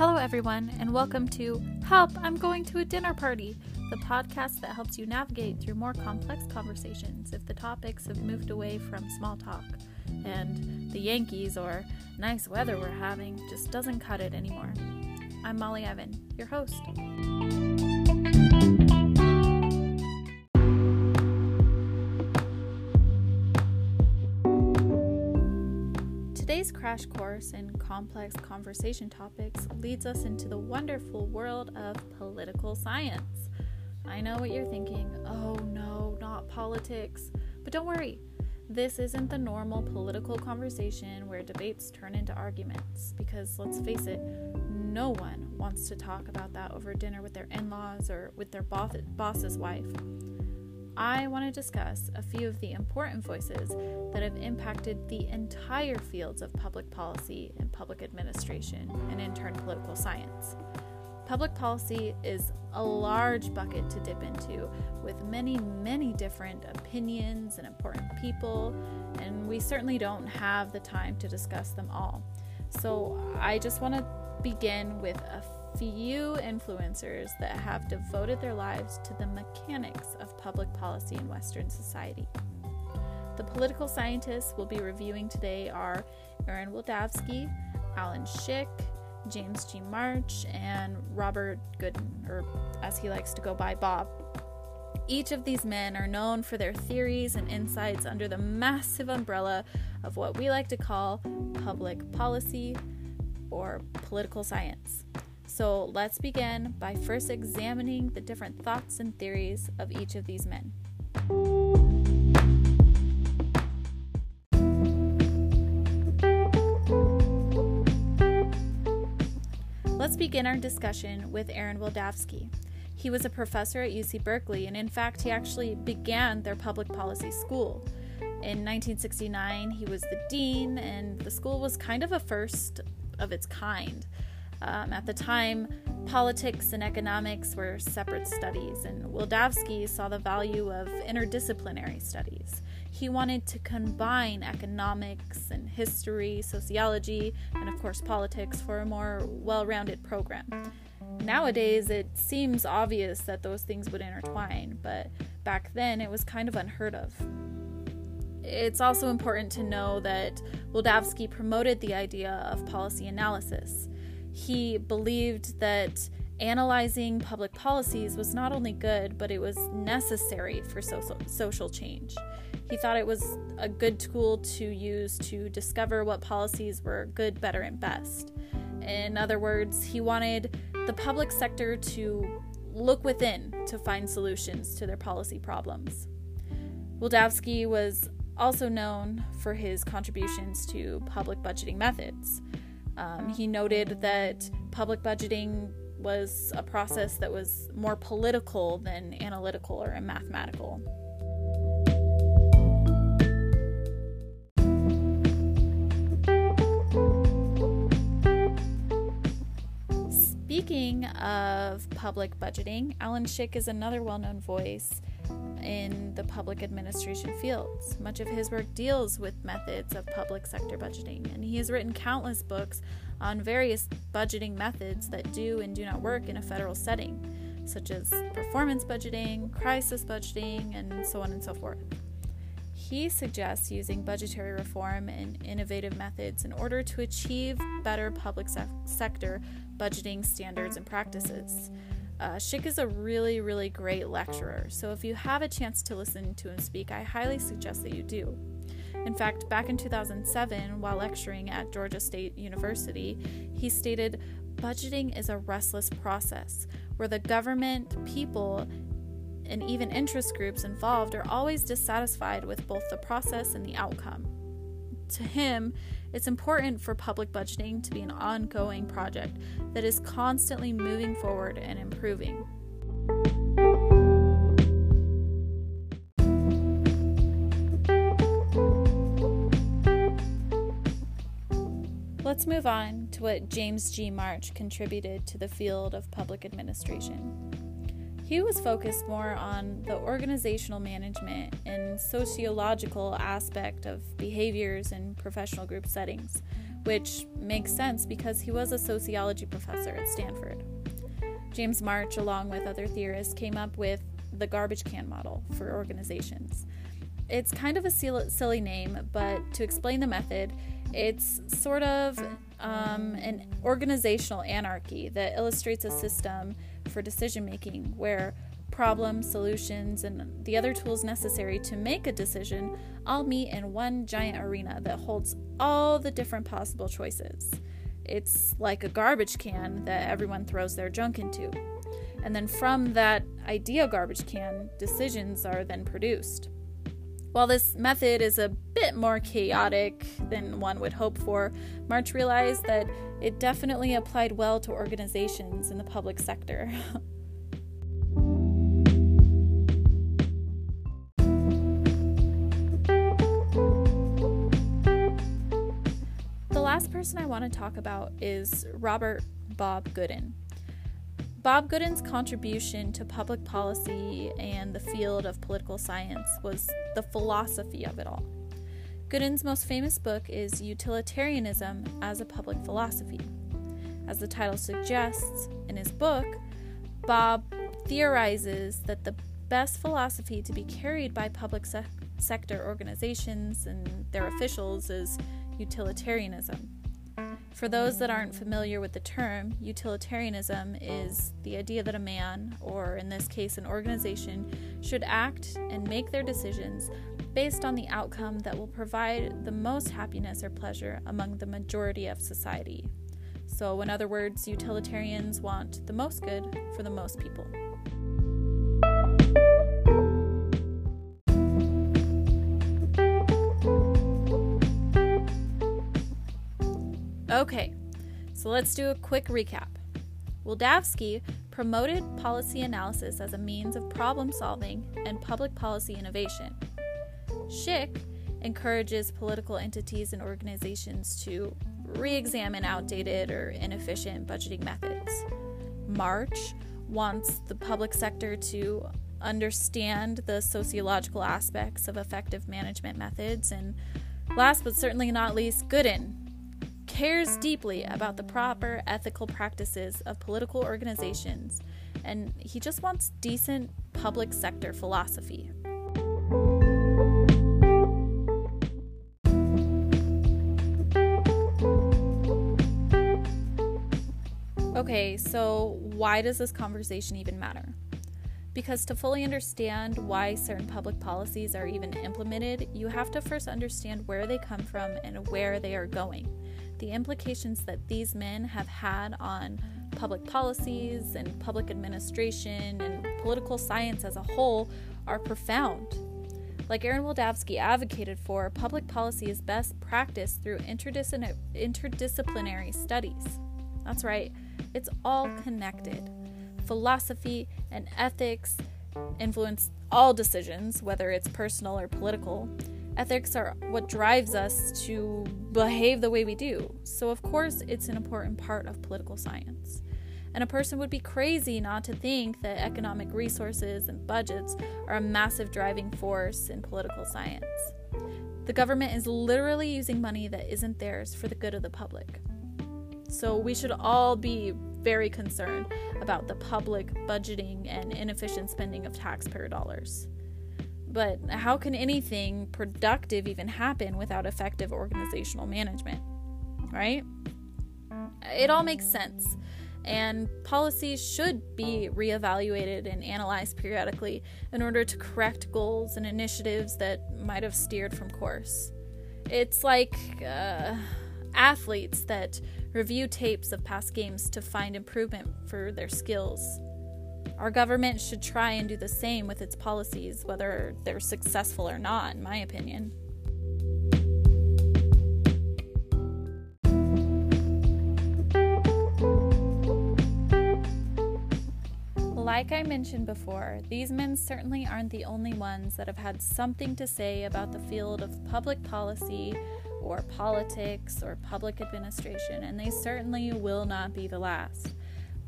Hello, everyone, and welcome to Help, I'm Going to a Dinner Party, the podcast that helps you navigate through more complex conversations if the topics have moved away from small talk and the Yankees or nice weather we're having just doesn't cut it anymore. I'm Molly Evan, your host. Crash course in complex conversation topics leads us into the wonderful world of political science. I know what you're thinking oh no, not politics. But don't worry, this isn't the normal political conversation where debates turn into arguments, because let's face it, no one wants to talk about that over dinner with their in laws or with their boss's wife. I want to discuss a few of the important voices that have impacted the entire fields of public policy and public administration, and in turn, political science. Public policy is a large bucket to dip into with many, many different opinions and important people, and we certainly don't have the time to discuss them all. So, I just want to begin with a few influencers that have devoted their lives to the mechanics of public policy in Western society. The political scientists we'll be reviewing today are Aaron Wildavsky, Allen Schick, James G. March, and Robert Goodin, or as he likes to go by, Bob. Each of these men are known for their theories and insights under the massive umbrella of what we like to call public policy or political science. So let's begin by first examining the different thoughts and theories of each of these men. Let's begin our discussion with Aaron Wildavsky. He was a professor at UC Berkeley, and in fact, he actually began their public policy school. In 1969, he was the dean, and the school was kind of a first of its kind. Um, at the time, politics and economics were separate studies, and Wildavsky saw the value of interdisciplinary studies. He wanted to combine economics and history, sociology, and of course politics for a more well rounded program. Nowadays, it seems obvious that those things would intertwine, but back then it was kind of unheard of. It's also important to know that Wildavsky promoted the idea of policy analysis he believed that analyzing public policies was not only good, but it was necessary for social, social change. He thought it was a good tool to use to discover what policies were good, better, and best. In other words, he wanted the public sector to look within to find solutions to their policy problems. Wildavsky was also known for his contributions to public budgeting methods. Um, he noted that public budgeting was a process that was more political than analytical or mathematical. Speaking of public budgeting, Allen Schick is another well known voice in the public administration fields. Much of his work deals with methods of public sector budgeting, and he has written countless books on various budgeting methods that do and do not work in a federal setting, such as performance budgeting, crisis budgeting, and so on and so forth. He suggests using budgetary reform and innovative methods in order to achieve better public se- sector budgeting standards and practices. Uh, Schick is a really, really great lecturer, so if you have a chance to listen to him speak, I highly suggest that you do. In fact, back in 2007, while lecturing at Georgia State University, he stated budgeting is a restless process where the government, people, and even interest groups involved are always dissatisfied with both the process and the outcome. To him, it's important for public budgeting to be an ongoing project that is constantly moving forward and improving. Let's move on to what James G. March contributed to the field of public administration. He was focused more on the organizational management and sociological aspect of behaviors in professional group settings, which makes sense because he was a sociology professor at Stanford. James March, along with other theorists, came up with the garbage can model for organizations. It's kind of a silly name, but to explain the method, it's sort of um, an organizational anarchy that illustrates a system for decision making where problems, solutions, and the other tools necessary to make a decision all meet in one giant arena that holds all the different possible choices. It's like a garbage can that everyone throws their junk into. And then from that idea garbage can, decisions are then produced. While this method is a bit more chaotic than one would hope for, March realized that it definitely applied well to organizations in the public sector. the last person I want to talk about is Robert Bob Goodin. Bob Goodin's contribution to public policy and the field of political science was the philosophy of it all. Goodin's most famous book is Utilitarianism as a Public Philosophy. As the title suggests, in his book, Bob theorizes that the best philosophy to be carried by public se- sector organizations and their officials is utilitarianism. For those that aren't familiar with the term, utilitarianism is the idea that a man, or in this case an organization, should act and make their decisions based on the outcome that will provide the most happiness or pleasure among the majority of society. So, in other words, utilitarians want the most good for the most people. Okay, so let's do a quick recap. Wildavsky promoted policy analysis as a means of problem solving and public policy innovation. Schick encourages political entities and organizations to re examine outdated or inefficient budgeting methods. March wants the public sector to understand the sociological aspects of effective management methods. And last but certainly not least, Goodin cares deeply about the proper ethical practices of political organizations, and he just wants decent public sector philosophy. Okay, so why does this conversation even matter? Because to fully understand why certain public policies are even implemented, you have to first understand where they come from and where they are going the implications that these men have had on public policies and public administration and political science as a whole are profound. Like Aaron Wildavsky advocated for, public policy is best practiced through interdisciplinary studies. That's right, it's all connected. Philosophy and ethics influence all decisions, whether it's personal or political. Ethics are what drives us to behave the way we do. So, of course, it's an important part of political science. And a person would be crazy not to think that economic resources and budgets are a massive driving force in political science. The government is literally using money that isn't theirs for the good of the public. So we should all be very concerned about the public budgeting and inefficient spending of taxpayer dollars. But how can anything productive even happen without effective organizational management? Right? It all makes sense. And policies should be reevaluated and analyzed periodically in order to correct goals and initiatives that might have steered from course. It's like uh, athletes that review tapes of past games to find improvement for their skills. Our government should try and do the same with its policies, whether they're successful or not, in my opinion. Like I mentioned before, these men certainly aren't the only ones that have had something to say about the field of public policy or politics or public administration, and they certainly will not be the last.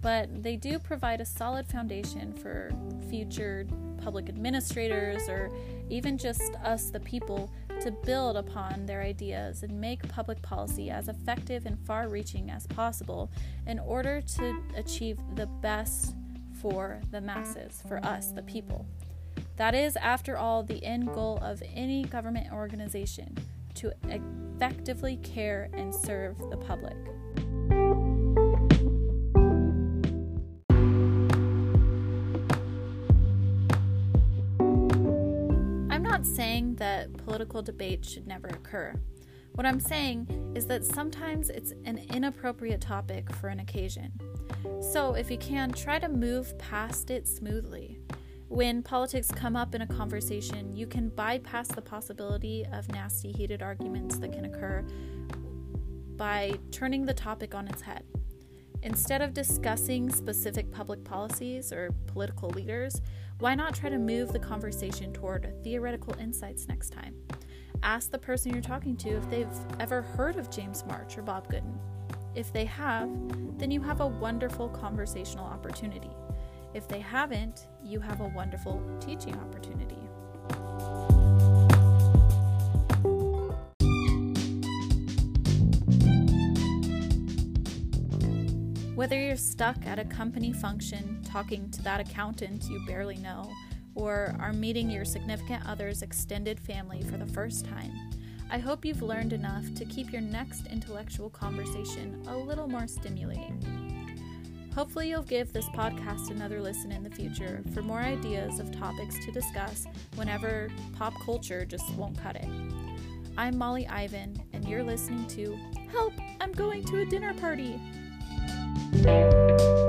But they do provide a solid foundation for future public administrators or even just us, the people, to build upon their ideas and make public policy as effective and far reaching as possible in order to achieve the best for the masses, for us, the people. That is, after all, the end goal of any government organization to effectively care and serve the public. Not saying that political debate should never occur. What I'm saying is that sometimes it's an inappropriate topic for an occasion. So, if you can, try to move past it smoothly. When politics come up in a conversation, you can bypass the possibility of nasty, heated arguments that can occur by turning the topic on its head. Instead of discussing specific public policies or political leaders, why not try to move the conversation toward theoretical insights next time? Ask the person you're talking to if they've ever heard of James March or Bob Goodin. If they have, then you have a wonderful conversational opportunity. If they haven't, you have a wonderful teaching opportunity. Whether you're stuck at a company function talking to that accountant you barely know, or are meeting your significant other's extended family for the first time, I hope you've learned enough to keep your next intellectual conversation a little more stimulating. Hopefully, you'll give this podcast another listen in the future for more ideas of topics to discuss whenever pop culture just won't cut it. I'm Molly Ivan, and you're listening to Help! I'm going to a dinner party! Thank you.